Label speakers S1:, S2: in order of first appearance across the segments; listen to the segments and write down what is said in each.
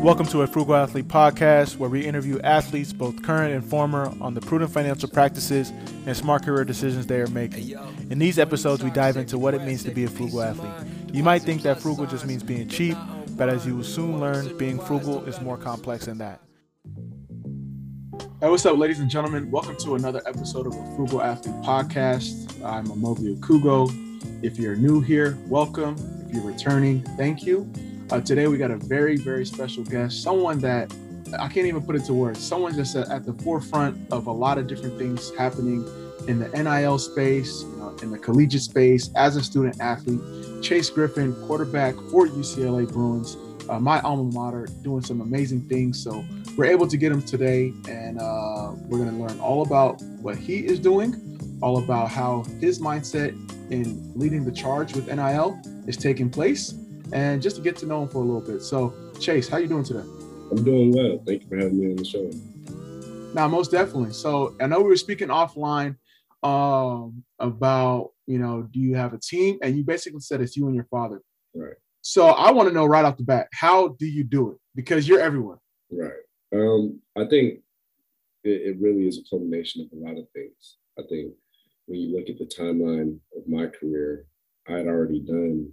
S1: Welcome to a Frugal Athlete podcast where we interview athletes, both current and former, on the prudent financial practices and smart career decisions they are making. In these episodes, we dive into what it means to be a frugal athlete. You might think that frugal just means being cheap, but as you will soon learn, being frugal is more complex than that. Hey, what's up, ladies and gentlemen? Welcome to another episode of a Frugal Athlete podcast. I'm Amobi Okugo. If you're new here, welcome. If you're returning, thank you. Uh, today we got a very, very special guest, someone that I can't even put into words. Someone just at the forefront of a lot of different things happening in the NIL space, you know, in the collegiate space, as a student athlete. Chase Griffin, quarterback for UCLA Bruins, uh, my alma mater, doing some amazing things. So we're able to get him today, and uh, we're going to learn all about what he is doing, all about how his mindset in leading the charge with NIL is taking place, and just to get to know him for a little bit. So, Chase, how you doing today?
S2: I'm doing well. Thank you for having me on the show.
S1: Now, most definitely. So, I know we were speaking offline um, about, you know, do you have a team? And you basically said it's you and your father.
S2: Right.
S1: So, I want to know right off the bat, how do you do it? Because you're everywhere.
S2: Right. Um, I think it, it really is a culmination of a lot of things. I think when you look at the timeline of my career, I had already done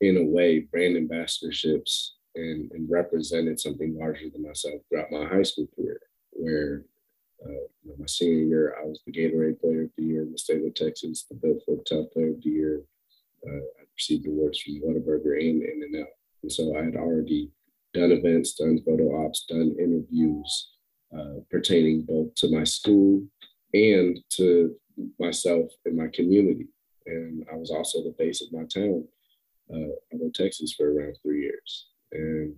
S2: in a way, brand ambassadorships and, and represented something larger than myself throughout my high school career, where uh, my senior year, I was the Gatorade Player of the Year in the state of Texas, the Built Ford Tough Player of the Year. Uh, I received awards from Whataburger and In-N-Out. And so I had already done events, done photo ops, done interviews uh, pertaining both to my school and to myself and my community. And I was also the face of my town uh, I went Texas for around three years. And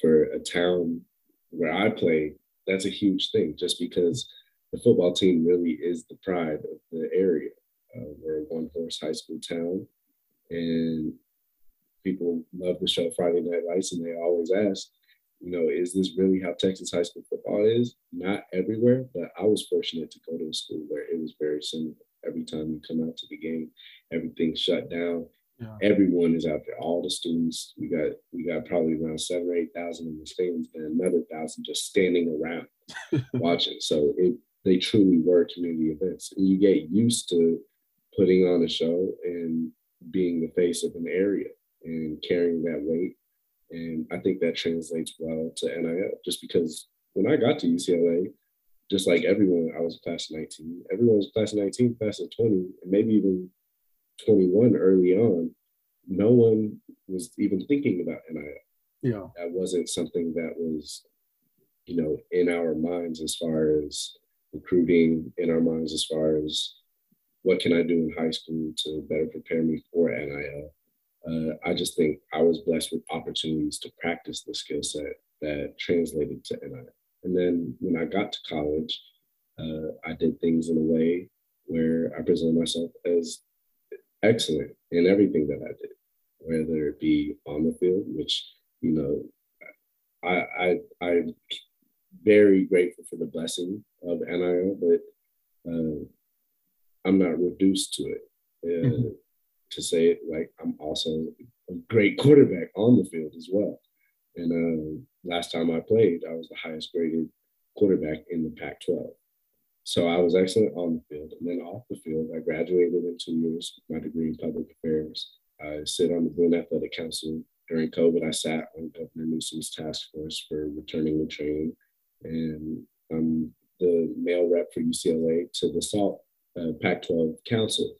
S2: for a town where I play, that's a huge thing just because the football team really is the pride of the area. Uh, we're a one horse high school town, and people love the show Friday Night Lights, and they always ask, you know, is this really how Texas high school football is? Not everywhere, but I was fortunate to go to a school where it was very similar. Every time you come out to the game, everything's shut down. Yeah. Everyone is out there. All the students. We got we got probably around seven or eight thousand in the stands, and another thousand just standing around watching. So it they truly were community events, and you get used to putting on a show and being the face of an area and carrying that weight. And I think that translates well to NIL, just because when I got to UCLA, just like everyone, I was class of 19. Everyone was class of 19, class of 20, and maybe even 21 early on, no one was even thinking about NIL.
S1: Yeah.
S2: That wasn't something that was, you know, in our minds as far as recruiting, in our minds as far as what can I do in high school to better prepare me for NIL. Uh, I just think I was blessed with opportunities to practice the skill set that translated to NIL. And then when I got to college, uh, I did things in a way where I presented myself as excellent in everything that I did, whether it be on the field, which, you know, I, I, I'm very grateful for the blessing of NIL, but uh, I'm not reduced to it. Uh, mm-hmm. To say it like I'm also a great quarterback on the field as well. And uh, last time I played, I was the highest graded quarterback in the Pac 12. So I was excellent on the field. And then off the field, I graduated in two years with my degree in public affairs. I sit on the Bruin Athletic Council. During COVID, I sat on Governor Newsom's task force for returning the train. And I'm the male rep for UCLA to the SALT uh, Pac 12 Council.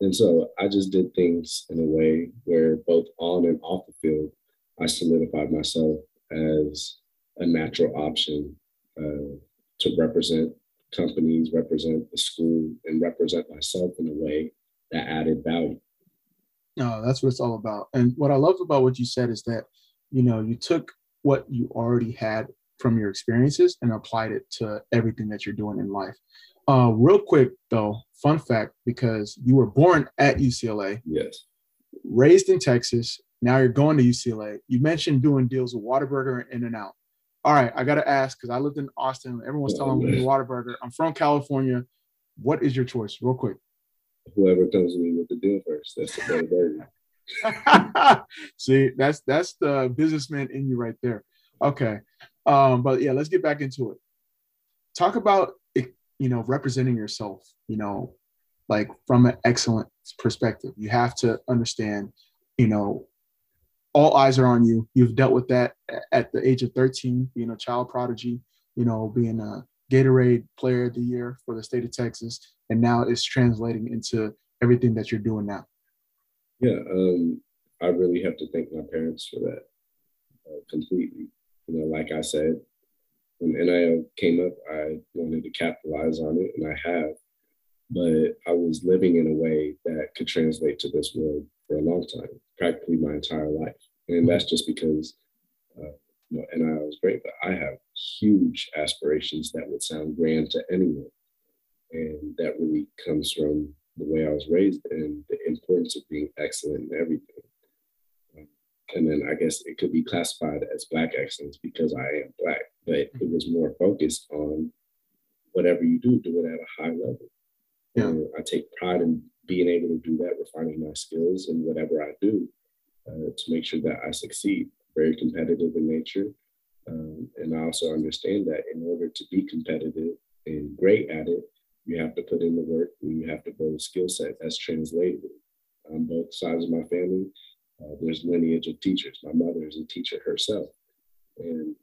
S2: And so I just did things in a way where both on and off the field, I solidified myself as a natural option uh, to represent companies, represent the school, and represent myself in a way that added value.
S1: No, that's what it's all about. And what I love about what you said is that, you know, you took what you already had from your experiences and applied it to everything that you're doing in life. Uh, real quick though, fun fact because you were born at UCLA.
S2: Yes.
S1: Raised in Texas. Now you're going to UCLA. You mentioned doing deals with Whataburger and In-N-Out all right, I got to ask because I lived in Austin. Everyone's telling me the Whataburger. I'm from California. What is your choice, real quick?
S2: Whoever comes to me with the deal first. That's the better burger.
S1: See, that's that's the businessman in you right there. Okay. Um, but yeah, let's get back into it. Talk about you know representing yourself, you know, like from an excellent perspective. You have to understand, you know, all eyes are on you. You've dealt with that at the age of 13, being a child prodigy, you know, being a Gatorade player of the year for the state of Texas. And now it's translating into everything that you're doing now.
S2: Yeah, um, I really have to thank my parents for that uh, completely. You know, like I said, when NIL came up, I wanted to capitalize on it, and I have. But I was living in a way that could translate to this world for a long time, practically my entire life. And that's just because, uh, you know, NIL is great, but I have huge aspirations that would sound grand to anyone. And that really comes from the way I was raised and the importance of being excellent in everything. Um, and then I guess it could be classified as Black excellence because I am Black, but it was more focused on whatever you do, do it at a high level. Yeah. And I take pride in being able to do that, refining my skills in whatever I do uh, to make sure that I succeed. Very competitive in nature. Um, and I also understand that in order to be competitive and great at it, you have to put in the work and you have to build a skill set that's translatable. On both sides of my family, uh, there's lineage of teachers. My mother is a teacher herself. And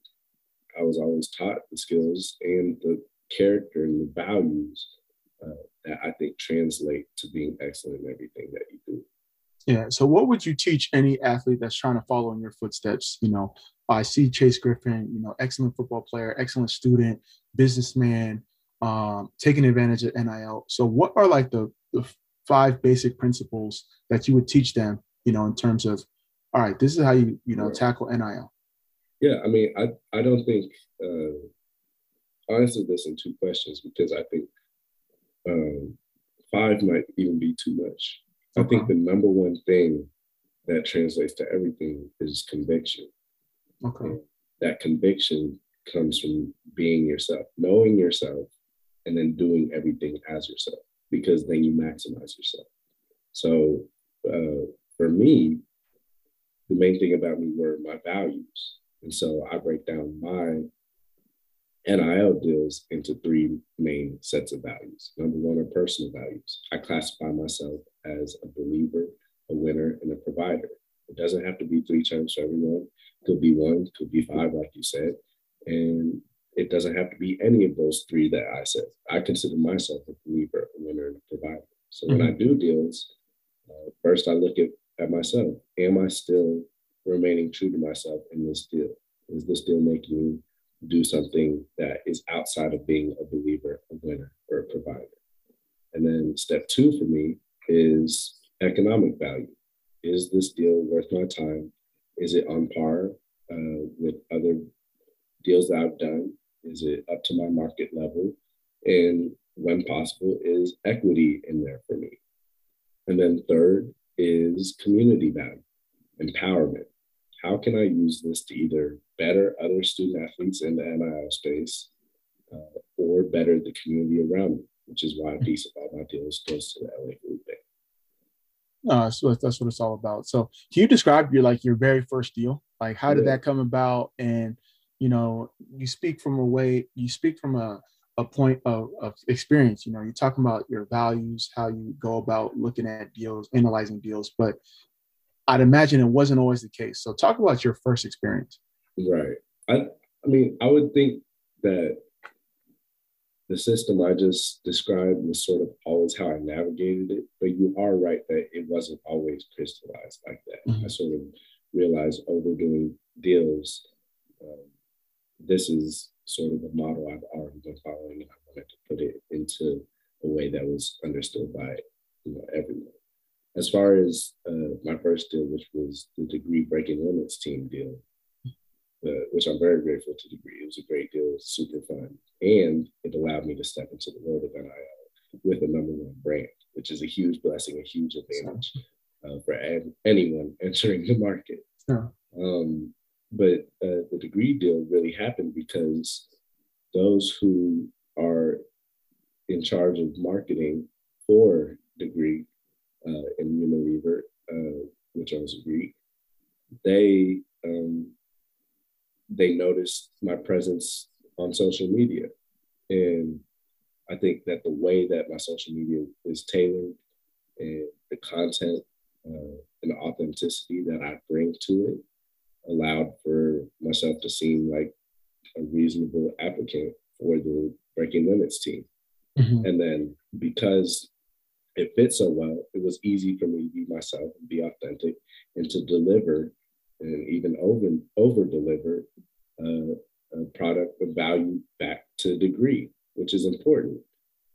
S2: I was always taught the skills and the character and the values uh, that I think translate to being excellent in everything that you do.
S1: Yeah. So, what would you teach any athlete that's trying to follow in your footsteps? You know, I see Chase Griffin, you know, excellent football player, excellent student, businessman, um, taking advantage of NIL. So, what are like the, the five basic principles that you would teach them, you know, in terms of, all right, this is how you, you know, tackle NIL?
S2: Yeah. I mean, I, I don't think, uh, I'll answer this in two questions because I think um, five might even be too much. I think the number one thing that translates to everything is conviction.
S1: Okay. And
S2: that conviction comes from being yourself, knowing yourself, and then doing everything as yourself, because then you maximize yourself. So uh, for me, the main thing about me were my values. And so I break down my NIL deals into three main sets of values. Number one are personal values. I classify myself as a believer, a winner, and a provider. It doesn't have to be three terms for everyone. Could be one, could be five, like you said. And it doesn't have to be any of those three that I said. I consider myself a believer, a winner, and a provider. So mm-hmm. when I do deals, uh, first I look at, at myself. Am I still remaining true to myself in this deal? Is this deal making me do something that is outside of being a believer, a winner, or a provider? And then step two for me is economic value. Is this deal worth my time? Is it on par uh, with other deals that I've done? Is it up to my market level? And when possible, is equity in there for me? And then third is community value, empowerment. How can I use this to either better other student athletes in the NIL space uh, or better the community around me? which is why a piece of all my deals goes to the LA Food Bank.
S1: Uh, so that's what it's all about. So can you describe your like your very first deal? Like how did yeah. that come about? And you know, you speak from a way, you speak from a, a point of, of experience. You know, you're talking about your values, how you go about looking at deals, analyzing deals, but I'd imagine it wasn't always the case. So talk about your first experience.
S2: Right. I I mean, I would think that the system I just described was sort of always how I navigated it. But you are right that it wasn't always crystallized like that. Mm-hmm. I sort of realized over doing deals, um, this is sort of the model I've already been following, and I wanted to put it into a way that was understood by you know everyone. As far as uh, my first deal, which was the degree breaking limits team deal, uh, which I'm very grateful to degree. It was a great deal, super fun. And it allowed me to step into the world of NIL with a number one brand, which is a huge blessing, a huge advantage uh, for ad- anyone entering the market. Um, but uh, the degree deal really happened because those who are in charge of marketing for degree uh, in Unilever uh, which I was Greek, they um, they noticed my presence on social media, and I think that the way that my social media is tailored and the content uh, and the authenticity that I bring to it allowed for myself to seem like a reasonable applicant for the breaking limits team. Mm-hmm. And then because it fit so well, it was easy for me to be myself and be authentic and to deliver and even over over deliver uh, a product of value back to degree, which is important.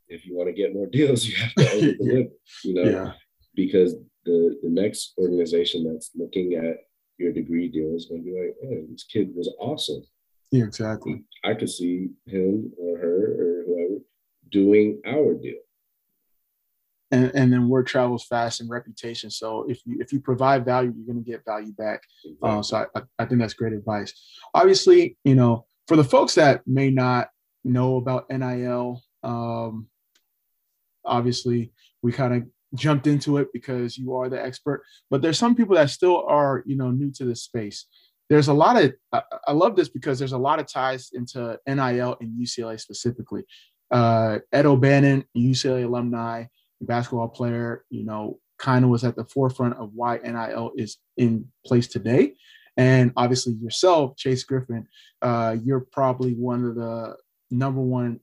S2: If you want to get more deals, you have to over deliver. You know, yeah. because the the next organization that's looking at your degree deal is going to be like, "Man, this kid was awesome."
S1: Yeah, exactly.
S2: I could see him or her or whoever doing our deal.
S1: And, and then word travels fast and reputation. So if you if you provide value, you're going to get value back. Uh, so I, I think that's great advice. Obviously, you know, for the folks that may not know about NIL, um, obviously we kind of jumped into it because you are the expert. But there's some people that still are, you know, new to this space. There's a lot of I, I love this because there's a lot of ties into NIL and UCLA specifically. Uh, Ed O'Bannon, UCLA alumni, basketball player, you know, kind of was at the forefront of why NIL is in place today. And obviously, yourself, Chase Griffin, uh, you're probably one of the number one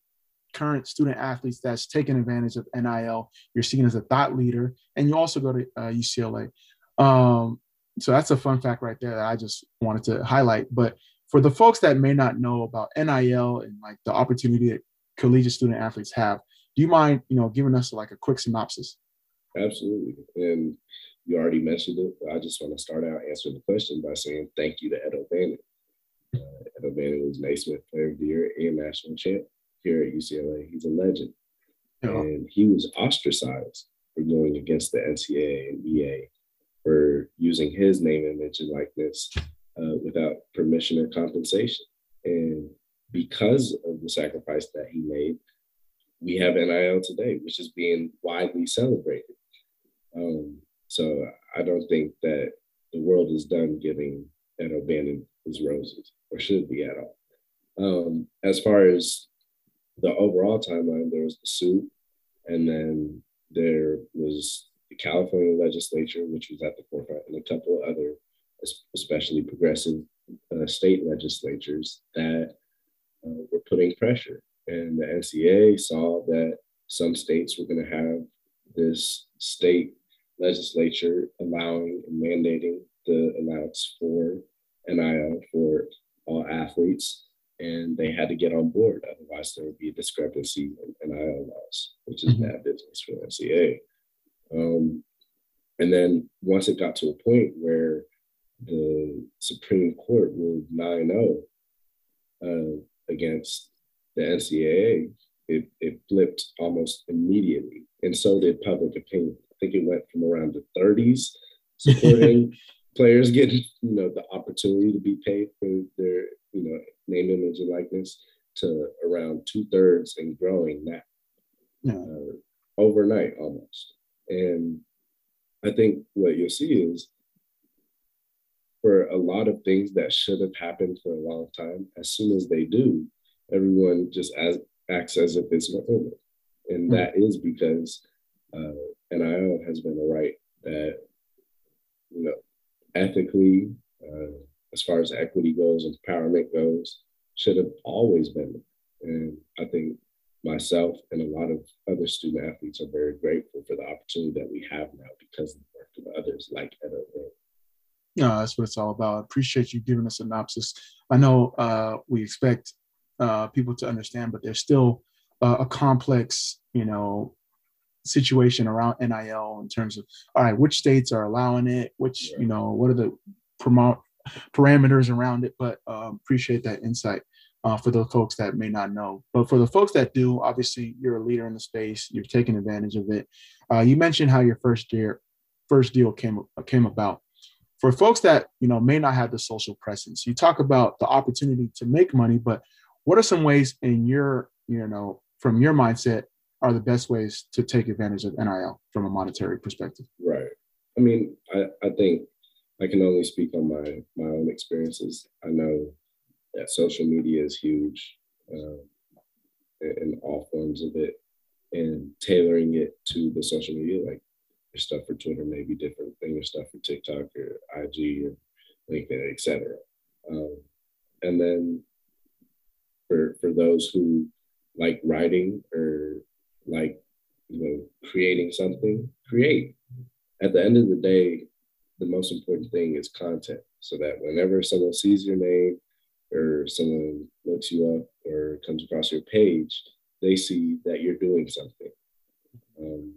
S1: current student athletes that's taking advantage of NIL. You're seen as a thought leader, and you also go to uh, UCLA. Um, so that's a fun fact right there that I just wanted to highlight. But for the folks that may not know about NIL and like the opportunity that collegiate student athletes have, do you mind, you know, giving us like a quick synopsis?
S2: Absolutely. And you already mentioned it, but I just want to start out answering the question by saying thank you to Ed O'Bannon. Uh, Ed O'Bannon was Naismith Player of the Year and National Champ here at UCLA. He's a legend. And he was ostracized for going against the NCAA and EA for using his name, image, and likeness uh, without permission or compensation. And because of the sacrifice that he made, we have NIL today, which is being widely celebrated. Um, so I don't think that the world is done giving Ed O'Bannon his roses, or should be at all. Um, as far as the overall timeline, there was the suit, and then there was the California legislature, which was at the forefront, and a couple of other, especially progressive uh, state legislatures that uh, were putting pressure. And the NCAA saw that some states were going to have this state legislature allowing and mandating the allowance for NIL for all athletes and they had to get on board. Otherwise, there would be a discrepancy in NIL laws, which is mm-hmm. bad business for NCAA. Um, and then once it got to a point where the Supreme Court ruled 9 0 uh, against the NCAA, it, it flipped almost immediately. And so did public opinion. I think it went from around the 30s supporting players getting you know the opportunity to be paid for their you know name, image, and likeness to around two thirds and growing now yeah. uh, overnight almost. And I think what you'll see is for a lot of things that should have happened for a long time, as soon as they do, everyone just as, acts as if it's normal. And mm-hmm. that is because uh, NIL has been a right that, you know, ethically, uh, as far as equity goes, and empowerment goes, should have always been. And I think myself and a lot of other student athletes are very grateful for the opportunity that we have now because of the work of others like Ed O'Bannon.
S1: No, that's what it's all about. I appreciate you giving us a synopsis. I know uh, we expect uh, people to understand, but there's still uh, a complex, you know, situation around NIL in terms of all right, which states are allowing it, which you know, what are the promote parameters around it. But um, appreciate that insight uh, for those folks that may not know. But for the folks that do, obviously you're a leader in the space. You're taking advantage of it. Uh, you mentioned how your first year, first deal came came about. For folks that you know may not have the social presence, you talk about the opportunity to make money, but what are some ways in your you know from your mindset are the best ways to take advantage of NIL from a monetary perspective?
S2: Right. I mean, I, I think I can only speak on my my own experiences. I know that social media is huge in all forms of it, and tailoring it to the social media, like your stuff for Twitter may be different than your stuff for TikTok or IG or LinkedIn, etc. Um, and then for for those who like writing or like you know creating something, create. At the end of the day, the most important thing is content, so that whenever someone sees your name or someone looks you up or comes across your page, they see that you're doing something. Um,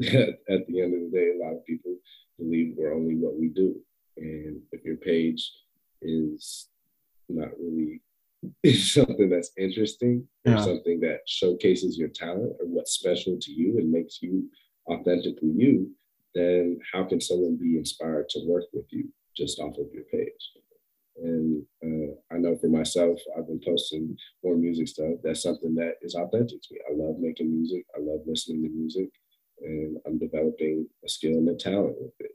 S2: at the end of the day, a lot of people believe we're only what we do. And if your page is not really something that's interesting yeah. or something that showcases your talent or what's special to you and makes you authentically you, then how can someone be inspired to work with you just off of your page? And uh, I know for myself, I've been posting more music stuff. That's something that is authentic to me. I love making music. I love listening to music and I'm developing a skill and a talent with it.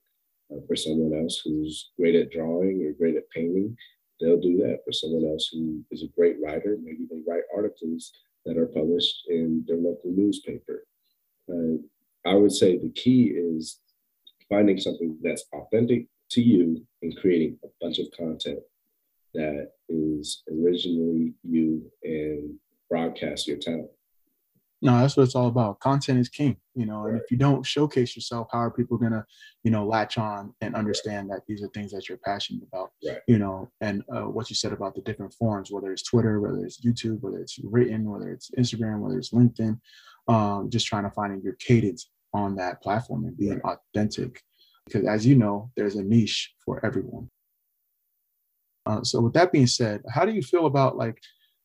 S2: Uh, for someone else who's great at drawing or great at painting, they'll do that. For someone else who is a great writer, maybe they write articles that are published in their local newspaper. Uh, I would say the key is finding something that's authentic to you and creating a bunch of content that is originally you and broadcast your talent.
S1: No, that's what it's all about. Content is king, you know. And if you don't showcase yourself, how are people gonna, you know, latch on and understand that these are things that you're passionate about,
S2: right.
S1: you know? And uh, what you said about the different forms, whether it's Twitter, whether it's YouTube, whether it's written, whether it's Instagram, whether it's LinkedIn, um, just trying to find your cadence on that platform and being right. authentic, because as you know, there's a niche for everyone. Uh, so with that being said, how do you feel about like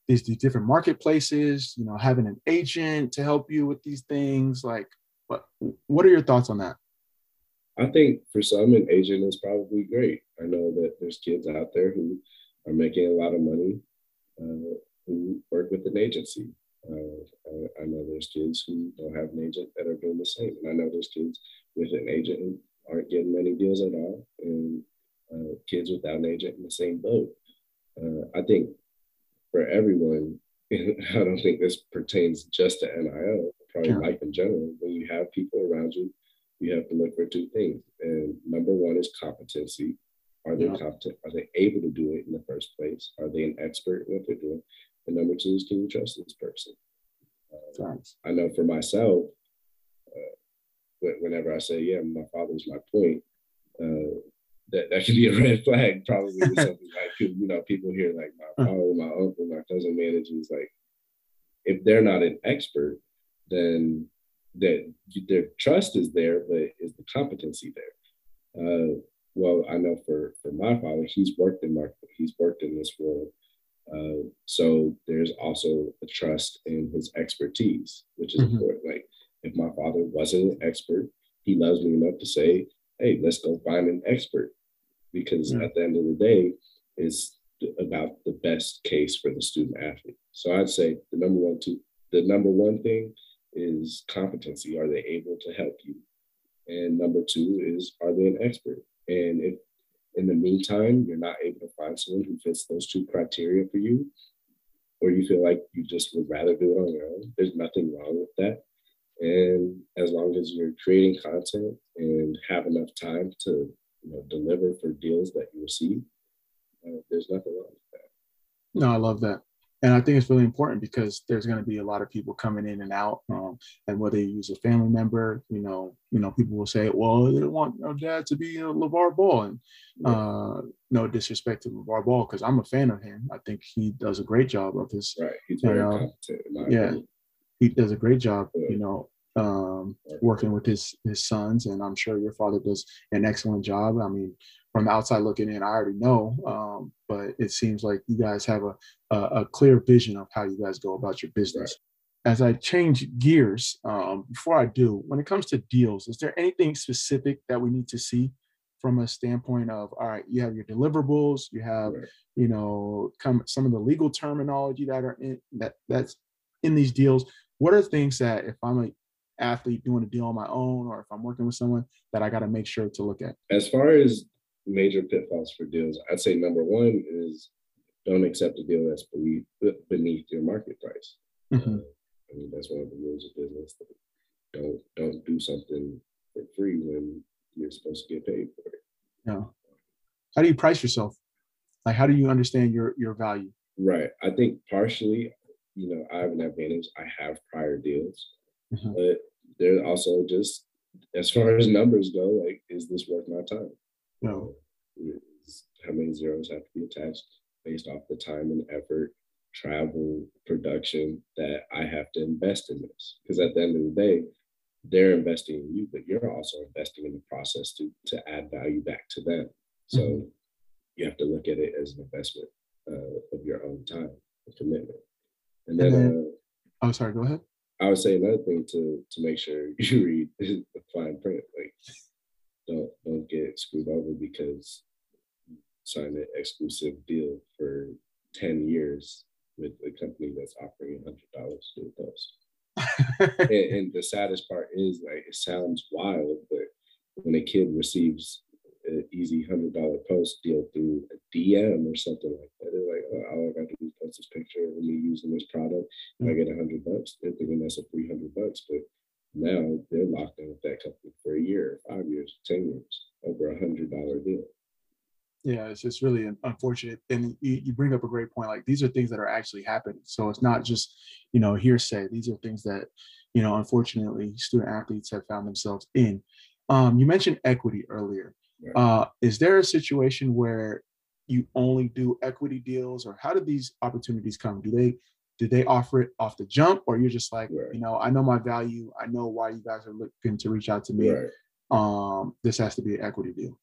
S1: these, these different marketplaces, you know, having an agent to help you with these things? Like, what what are your thoughts on that?
S2: I think for some, an agent is probably great. I know that there's kids out there who are making a lot of money uh, who work with an agency. Uh, I, I, know there's kids who don't have an agent that are doing the same. And I know there's kids with an agent who aren't getting many deals at all, and uh, kids without an agent in the same boat. Uh, I think for everyone. I don't think this pertains just to NIL, probably yeah. life in general. When you have people around you, you have to look for two things. And number one is competency. Are they yeah. competent? Are they able to do it in the first place? Are they an expert in what they're doing? And number two is can you trust this person? Uh, I know for myself, uh, whenever I say, yeah, my father's my point, uh, that, that could be a red flag probably something like you know people here like my father, my uncle, my cousin managers like if they're not an expert, then that their trust is there, but is the competency there? Uh, well, I know for for my father, he's worked in marketing, he's worked in this world, uh, so there's also a trust in his expertise, which is mm-hmm. important. Like if my father wasn't an expert, he loves me enough to say, "Hey, let's go find an expert." Because yeah. at the end of the day, it's about the best case for the student athlete. So I'd say the number one two, the number one thing is competency. Are they able to help you? And number two is are they an expert? And if in the meantime you're not able to find someone who fits those two criteria for you, or you feel like you just would rather do it on your own, there's nothing wrong with that. And as long as you're creating content and have enough time to you know, deliver for deals that you receive, uh, there's nothing wrong with that.
S1: No, I love that. And I think it's really important because there's going to be a lot of people coming in and out, um, and whether you use a family member, you know, you know, people will say, "Well, they don't want our dad to be a LaVar Ball," and uh, no disrespect to LaVar Ball because I'm a fan of him. I think he does a great job of his.
S2: Right, he's very
S1: yeah, he does a great job. Yeah. You know, um, working with his his sons, and I'm sure your father does an excellent job. I mean, from outside looking in, I already know, um, but it seems like you guys have a, a, a clear vision of how you guys go about your business. Right. As I change gears, um, before I do, when it comes to deals, is there anything specific that we need to see from a standpoint of all right, you have your deliverables, you have right. you know come some of the legal terminology that are in that that's in these deals. What are things that if I'm a athlete doing a deal on my own or if I'm working with someone that I got to make sure to look at?
S2: As far as major pitfalls for deals, I'd say number one is don't accept a deal that's beneath, beneath your market price. Mm-hmm. Uh, I mean, that's one of the rules of business. Don't don't do something for free when you're supposed to get paid for it.
S1: Yeah. How do you price yourself? Like, how do you understand your your value?
S2: Right. I think partially, you know, I have an advantage. I have prior deals, mm-hmm. but they're also just as far as numbers go. Like, is this worth my time?
S1: No.
S2: how many zeros have to be attached based off the time and effort, travel, production that I have to invest in this? Because at the end of the day, they're investing in you, but you're also investing in the process to to add value back to them. So mm-hmm. you have to look at it as an investment uh, of your own time and commitment. And then, and then
S1: uh, oh, sorry, go ahead.
S2: I would say another thing to to make sure you read the fine print. Like, don't don't get screwed over because you signed an exclusive deal for ten years with a company that's offering hundred dollars to a post. and, and the saddest part is like it sounds wild, but when a kid receives an easy hundred dollar post deal through a DM or something like that. They're like, oh, all I got to do is post this picture of me using this product, and I get a hundred bucks. They're thinking that's a three hundred bucks, but now they're locked in with that company for a year, five years, ten years, over a hundred dollar deal.
S1: Yeah, it's just really unfortunate. And you, you bring up a great point. Like these are things that are actually happening. So it's not just, you know, hearsay. These are things that, you know, unfortunately, student athletes have found themselves in. Um, you mentioned equity earlier. Uh, is there a situation where you only do equity deals, or how do these opportunities come? Do they do they offer it off the jump, or you're just like, right. you know, I know my value, I know why you guys are looking to reach out to me. Right. Um, this has to be an equity deal.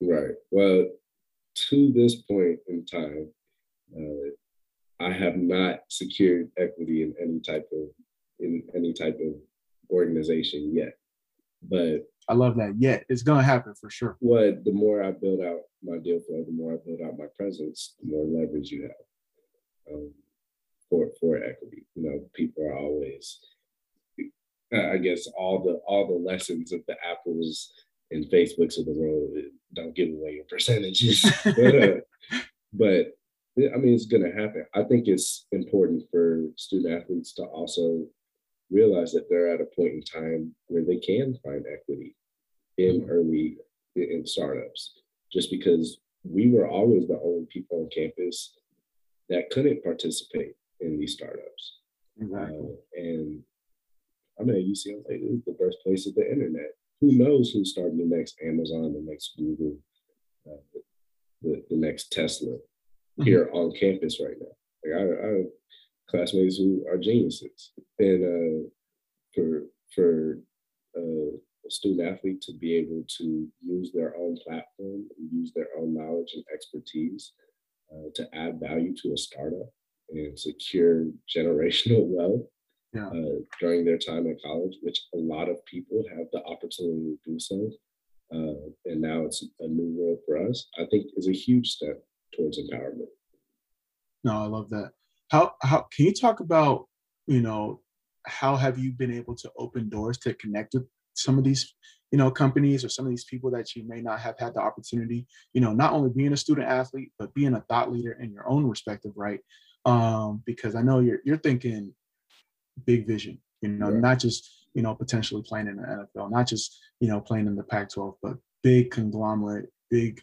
S2: Right. Well, to this point in time, uh, I have not secured equity in any type of in any type of organization yet. But
S1: I love that. Yet it's gonna happen for sure.
S2: What the more I build out my deal flow, the more I build out my presence, the more leverage you have um, for for equity. You know, people are always, I guess, all the all the lessons of the apples and Facebooks of the world don't give away your percentages, but, uh, but I mean, it's gonna happen. I think it's important for student athletes to also realize that they're at a point in time where they can find equity in mm-hmm. early in startups just because we were always the only people on campus that couldn't participate in these startups
S1: exactly. Uh,
S2: and i mean ucla is the birthplace of the internet who knows who's starting the next amazon the next google uh, the, the next tesla mm-hmm. here on campus right now like I, I classmates who are geniuses. And uh, for for uh, a student athlete to be able to use their own platform and use their own knowledge and expertise uh, to add value to a startup and secure generational wealth
S1: yeah.
S2: uh, during their time in college, which a lot of people have the opportunity to do so. Uh, and now it's a new world for us, I think is a huge step towards empowerment.
S1: No, I love that how how can you talk about you know how have you been able to open doors to connect with some of these you know companies or some of these people that you may not have had the opportunity you know not only being a student athlete but being a thought leader in your own respective right um because i know you're you're thinking big vision you know right. not just you know potentially playing in the nfl not just you know playing in the pac 12 but big conglomerate big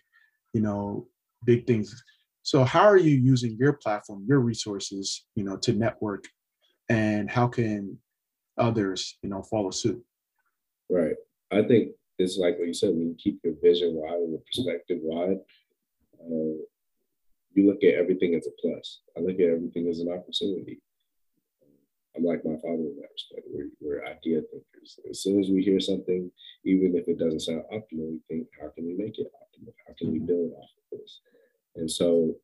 S1: you know big things so how are you using your platform, your resources, you know, to network and how can others, you know, follow suit?
S2: Right. I think it's like what you said, when you keep your vision wide and your perspective wide, uh, you look at everything as a plus. I look at everything as an opportunity. I'm like my father in that respect. We're, we're idea thinkers. As soon as we hear something, even if it doesn't sound optimal, we think, how can we make it optimal? How can we mm-hmm. build off of this? And so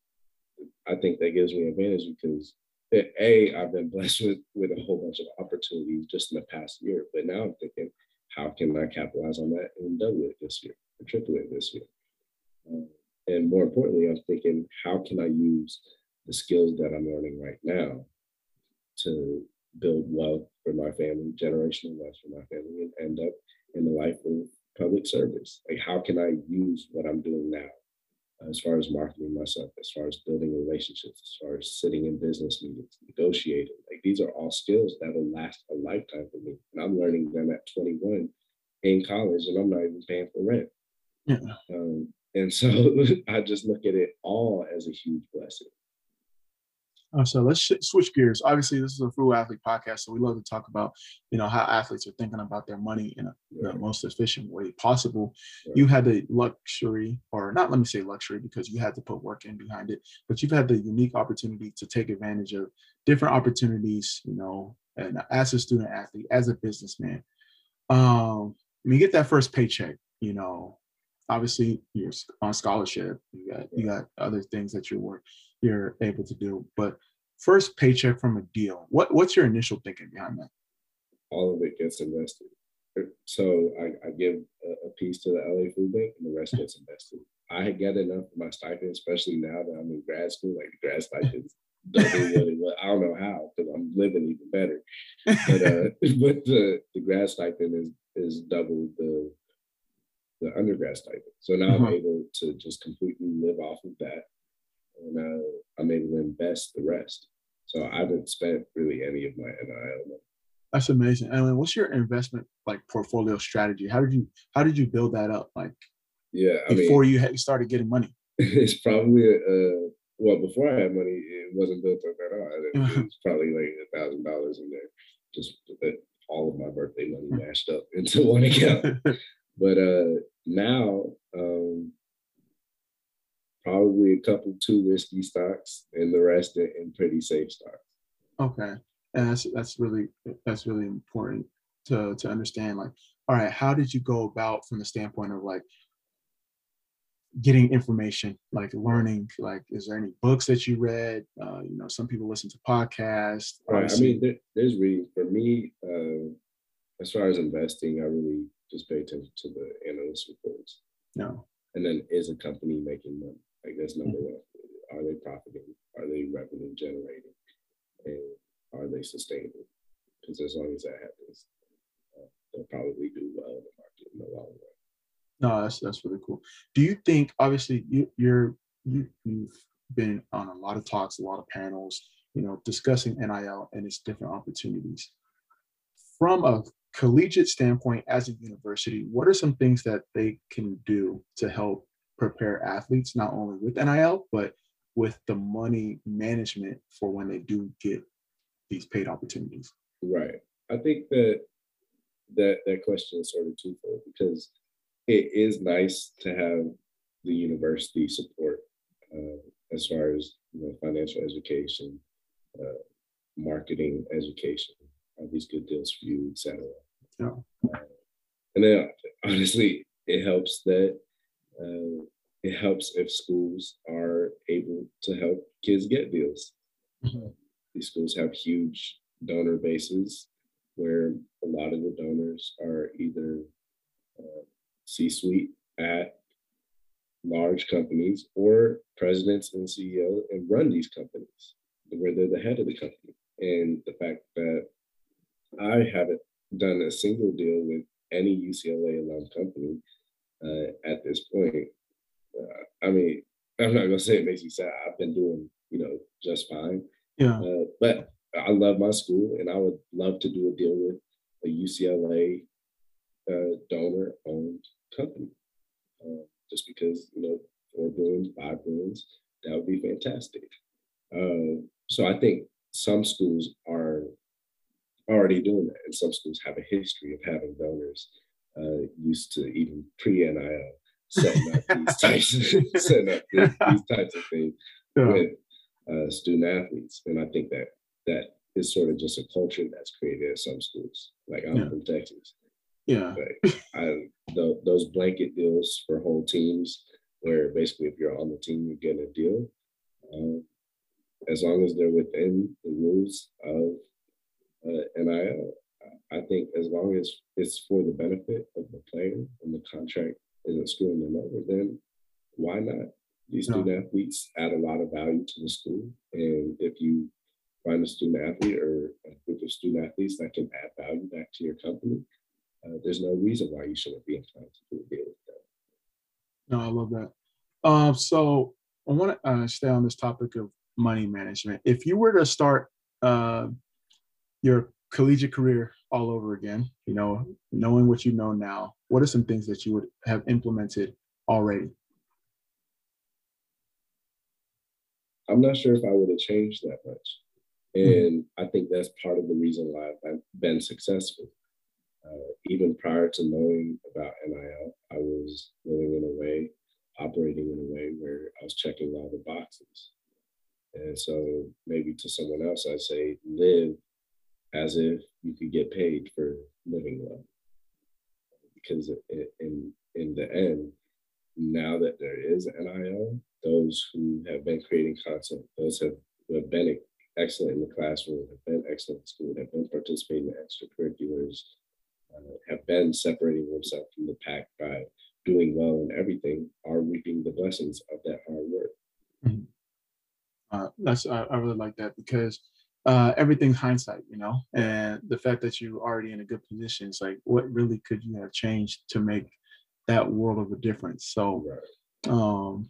S2: I think that gives me an advantage because a I've been blessed with with a whole bunch of opportunities just in the past year. But now I'm thinking, how can I capitalize on that and double it this year or triple it this year? Um, and more importantly, I'm thinking, how can I use the skills that I'm learning right now to build wealth for my family, generational wealth for my family, and end up in the life of public service. Like, how can I use what I'm doing now as far as marketing myself, as far as building relationships, as far as sitting in business meetings, negotiating? Like, these are all skills that will last a lifetime for me. And I'm learning them at 21 in college, and I'm not even paying for rent. Yeah. Um, and so I just look at it all as a huge blessing.
S1: Uh, so let's sh- switch gears. Obviously, this is a Frugal Athlete podcast, so we love to talk about, you know, how athletes are thinking about their money in a, right. the most efficient way possible. Right. You had the luxury, or not, let me say luxury, because you had to put work in behind it, but you've had the unique opportunity to take advantage of different opportunities, you know, and as a student athlete, as a businessman. Um, when you get that first paycheck, you know, obviously you're on scholarship, you got you got other things that you're work you're able to do. But first paycheck from a deal, what what's your initial thinking behind that?
S2: All of it gets invested. So I, I give a, a, piece to the LA Food Bank and the rest gets invested. I get enough for my stipend, especially now that I'm in grad school, like the grad stipends double what it was. I don't know how because I'm living even better. But uh, but the, the grad stipend is is double the the undergrad stipend. So now I'm uh-huh. able to just completely live off of that and uh, I'm able to invest the rest. So I haven't spent really any of my NIL money.
S1: That's amazing. And what's your investment like portfolio strategy? How did you how did you build that up? Like,
S2: yeah,
S1: I before mean, you started getting money.
S2: It's probably uh well before I had money, it wasn't built up at all. It, was probably like a thousand dollars in there, just all of my birthday money hmm. mashed up into one account. but uh now um probably a couple two risky stocks and the rest in pretty safe stocks.
S1: Okay. And that's that's really that's really important to to understand. Like, all right, how did you go about from the standpoint of like getting information, like learning? Like, is there any books that you read? Uh, you know, some people listen to podcasts.
S2: Right. I mean, there, there's reading. For me, uh, as far as investing, I really just pay attention to the analyst reports.
S1: No.
S2: And then is a company making money? Like that's number mm-hmm. one. Are they profiting? Are they revenue generating? And are they sustainable? Because as long as that happens, uh, they'll probably do well in the market in the long run.
S1: No, that's that's really cool. Do you think obviously you you're you you've been on a lot of talks, a lot of panels, you know, discussing NIL and its different opportunities. From a collegiate standpoint as a university, what are some things that they can do to help prepare athletes not only with NIL but with the money management for when they do get these paid opportunities.
S2: Right. I think that that that question is sort of twofold because it is nice to have the university support uh, as far as you know, financial education, uh, marketing education, all these good deals for you, etc. Yeah. Uh, and then honestly, it helps that uh, it helps if schools are able to help kids get deals. Mm-hmm. These schools have huge donor bases where a lot of the donors are either uh, C suite at large companies or presidents and CEOs and run these companies where they're the head of the company. And the fact that I haven't done a single deal with any UCLA alum company uh, at this point. Uh, I mean, I'm not gonna say it makes me sad. I've been doing, you know, just fine.
S1: Yeah.
S2: Uh, but I love my school, and I would love to do a deal with a UCLA uh, donor-owned company. Uh, just because you know, four billions, five billions, that would be fantastic. Uh, so I think some schools are already doing that, and some schools have a history of having donors uh, used to even pre-NIL setting up these types of setting up these, these types of things yeah. with uh, student athletes, and I think that that is sort of just a culture that's created at some schools. Like I'm yeah. from Texas.
S1: Yeah.
S2: But I, the, those blanket deals for whole teams, where basically if you're on the team, you're get a deal. Um, as long as they're within the rules of uh, NIL, I think as long as it's for the benefit of the player and the contract isn't screwing them over, then why not? These student athletes add a lot of value to the school. And if you find a student athlete or a group of student athletes that can add value back to your company, uh, there's no reason why you shouldn't be inclined to do a deal with them.
S1: No, I love that. Um, so I want to uh, stay on this topic of money management. If you were to start uh, your collegiate career all over again, you know, knowing what you know now, what are some things that you would have implemented already?
S2: I'm not sure if I would have changed that much. Mm-hmm. And mm-hmm. I think that's part of the reason why I've been successful. Uh, even prior to knowing about NIL, I was living in a way, operating in a way where I was checking all the boxes. And so maybe to someone else, I'd say, live as if you could get paid for living well. Because in, in the end, now that there is NIL, those who have been creating content, those have, who have been excellent in the classroom, have been excellent in school, have been participating in extracurriculars, uh, have been separating themselves from the pack by doing well in everything, are reaping the blessings of that hard work. Mm-hmm.
S1: Uh, that's I, I, really like that because uh, everything's hindsight, you know, and the fact that you're already in a good position, it's like what really could you have changed to make that world of a difference? So, um,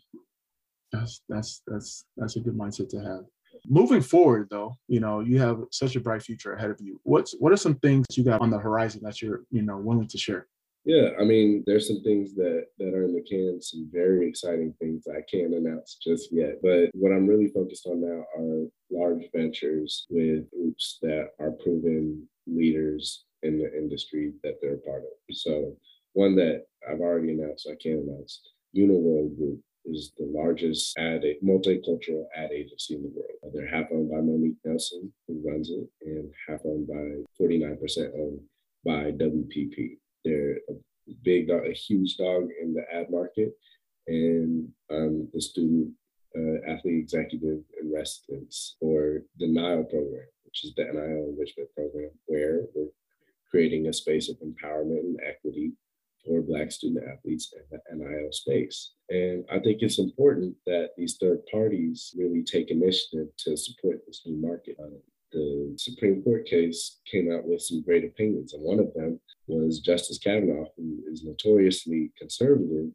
S1: that's that's that's that's a good mindset to have. Moving forward, though, you know, you have such a bright future ahead of you. What's what are some things you got on the horizon that you're you know willing to share?
S2: Yeah, I mean, there's some things that that are in the can, some very exciting things I can't announce just yet. But what I'm really focused on now are large ventures with groups that are proven leaders in the industry that they're a part of. So one that I've already announced, I can't announce, Uniworld Group is the largest ad multicultural ad agency in the world. They're half owned by Monique Nelson, who runs it, and half owned by 49% owned by WPP. They're a big dog, a huge dog in the ad market, and I'm the student uh, athlete executive in residence for the NIL program, which is the NIL enrichment program, where we're creating a space of empowerment and equity for Black student athletes in the NIL space. And I think it's important that these third parties really take initiative to support this new market. The Supreme Court case came out with some great opinions, and one of them was Justice Kavanaugh, who is notoriously conservative.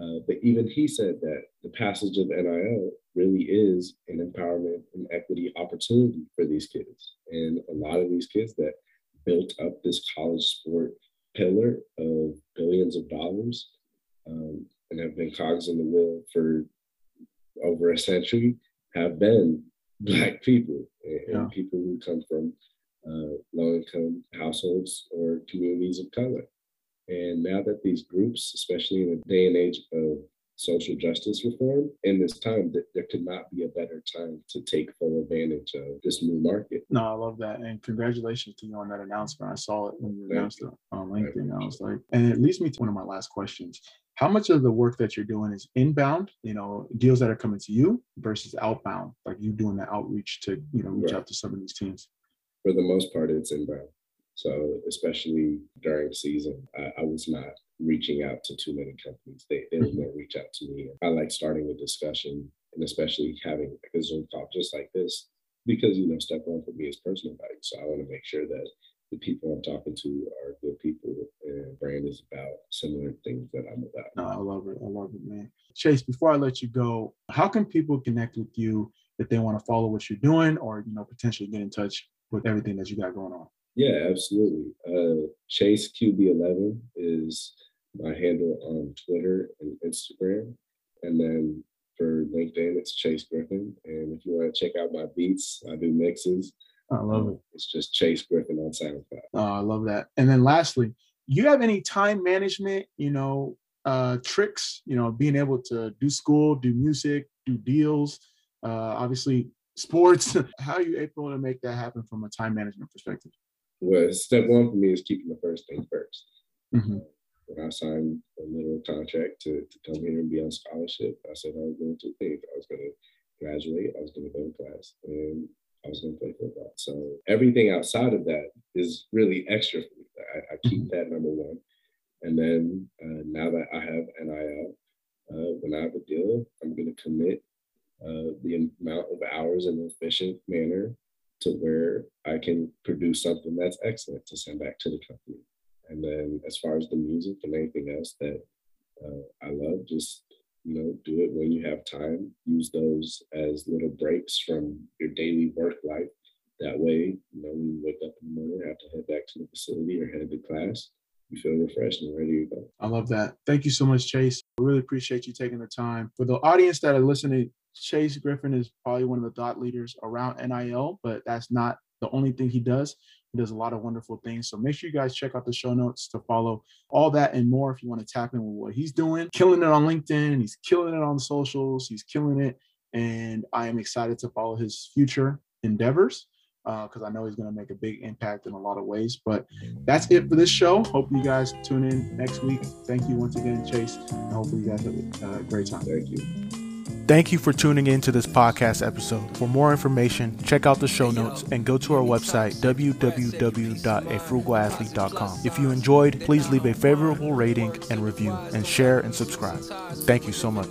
S2: Uh, but even he said that the passage of NIL really is an empowerment and equity opportunity for these kids. And a lot of these kids that built up this college sport pillar of billions of dollars um, and have been cogs in the wheel for over a century have been black people and, yeah. people who come from uh, low income households or communities of color. And now that these groups, especially in a day and age of social justice reform in this time that there could not be a better time to take full advantage of this new market.
S1: No, I love that. And congratulations to you on that announcement. I saw it when you announced it on LinkedIn. I was like, and it leads me to one of my last questions. How much of the work that you're doing is inbound, you know, deals that are coming to you versus outbound, like you doing the outreach to, you know, reach right. out to some of these teams?
S2: For the most part, it's inbound. So especially during season, I, I was not reaching out to too many companies. They, they mm-hmm. more reach out to me. I like starting a discussion and especially having a Zoom call just like this because, you know, step one for me is personal value. So I want to make sure that the people I'm talking to are good people and brand is about similar things that I'm about.
S1: No, I love it. I love it, man. Chase, before I let you go, how can people connect with you if they want to follow what you're doing or, you know, potentially get in touch with everything that you got going on?
S2: Yeah, absolutely. Uh, Chase QB11 is my handle on Twitter and Instagram. And then for LinkedIn, it's Chase Griffin. And if you want to check out my beats, I do mixes.
S1: I love um, it.
S2: It's just Chase Griffin on SoundCloud.
S1: Oh, I love that. And then lastly, you have any time management, you know, uh, tricks, you know, being able to do school, do music, do deals, uh, obviously sports. How are you able to make that happen from a time management perspective?
S2: Well, step one for me is keeping the first thing 1st mm-hmm when I signed a little contract to, to come here and be on scholarship, I said I was going to two things. I was going to graduate, I was going to go to class, and I was going to play football. So everything outside of that is really extra for me. I, I keep mm-hmm. that number one. And then uh, now that I have NIL, uh, when I have a deal, I'm going to commit uh, the amount of hours in an efficient manner to where I can produce something that's excellent to send back to the company. And then as far as the music and anything else that uh, I love, just you know, do it when you have time. Use those as little breaks from your daily work life. That way, you know, when you wake up in the morning, have to head back to the facility or head to class, you feel refreshed and ready to go.
S1: I love that. Thank you so much, Chase. I really appreciate you taking the time. For the audience that are listening, Chase Griffin is probably one of the thought leaders around NIL, but that's not the only thing he does. He does a lot of wonderful things. So make sure you guys check out the show notes to follow all that and more if you want to tap in with what he's doing. Killing it on LinkedIn. He's killing it on socials. He's killing it. And I am excited to follow his future endeavors because uh, I know he's going to make a big impact in a lot of ways. But that's it for this show. Hope you guys tune in next week. Thank you once again, Chase. And hopefully you guys have a uh, great time.
S2: Thank you.
S1: Thank you for tuning in to this podcast episode. For more information, check out the show notes and go to our website, www.afrugalathlete.com. If you enjoyed, please leave a favorable rating and review and share and subscribe. Thank you so much.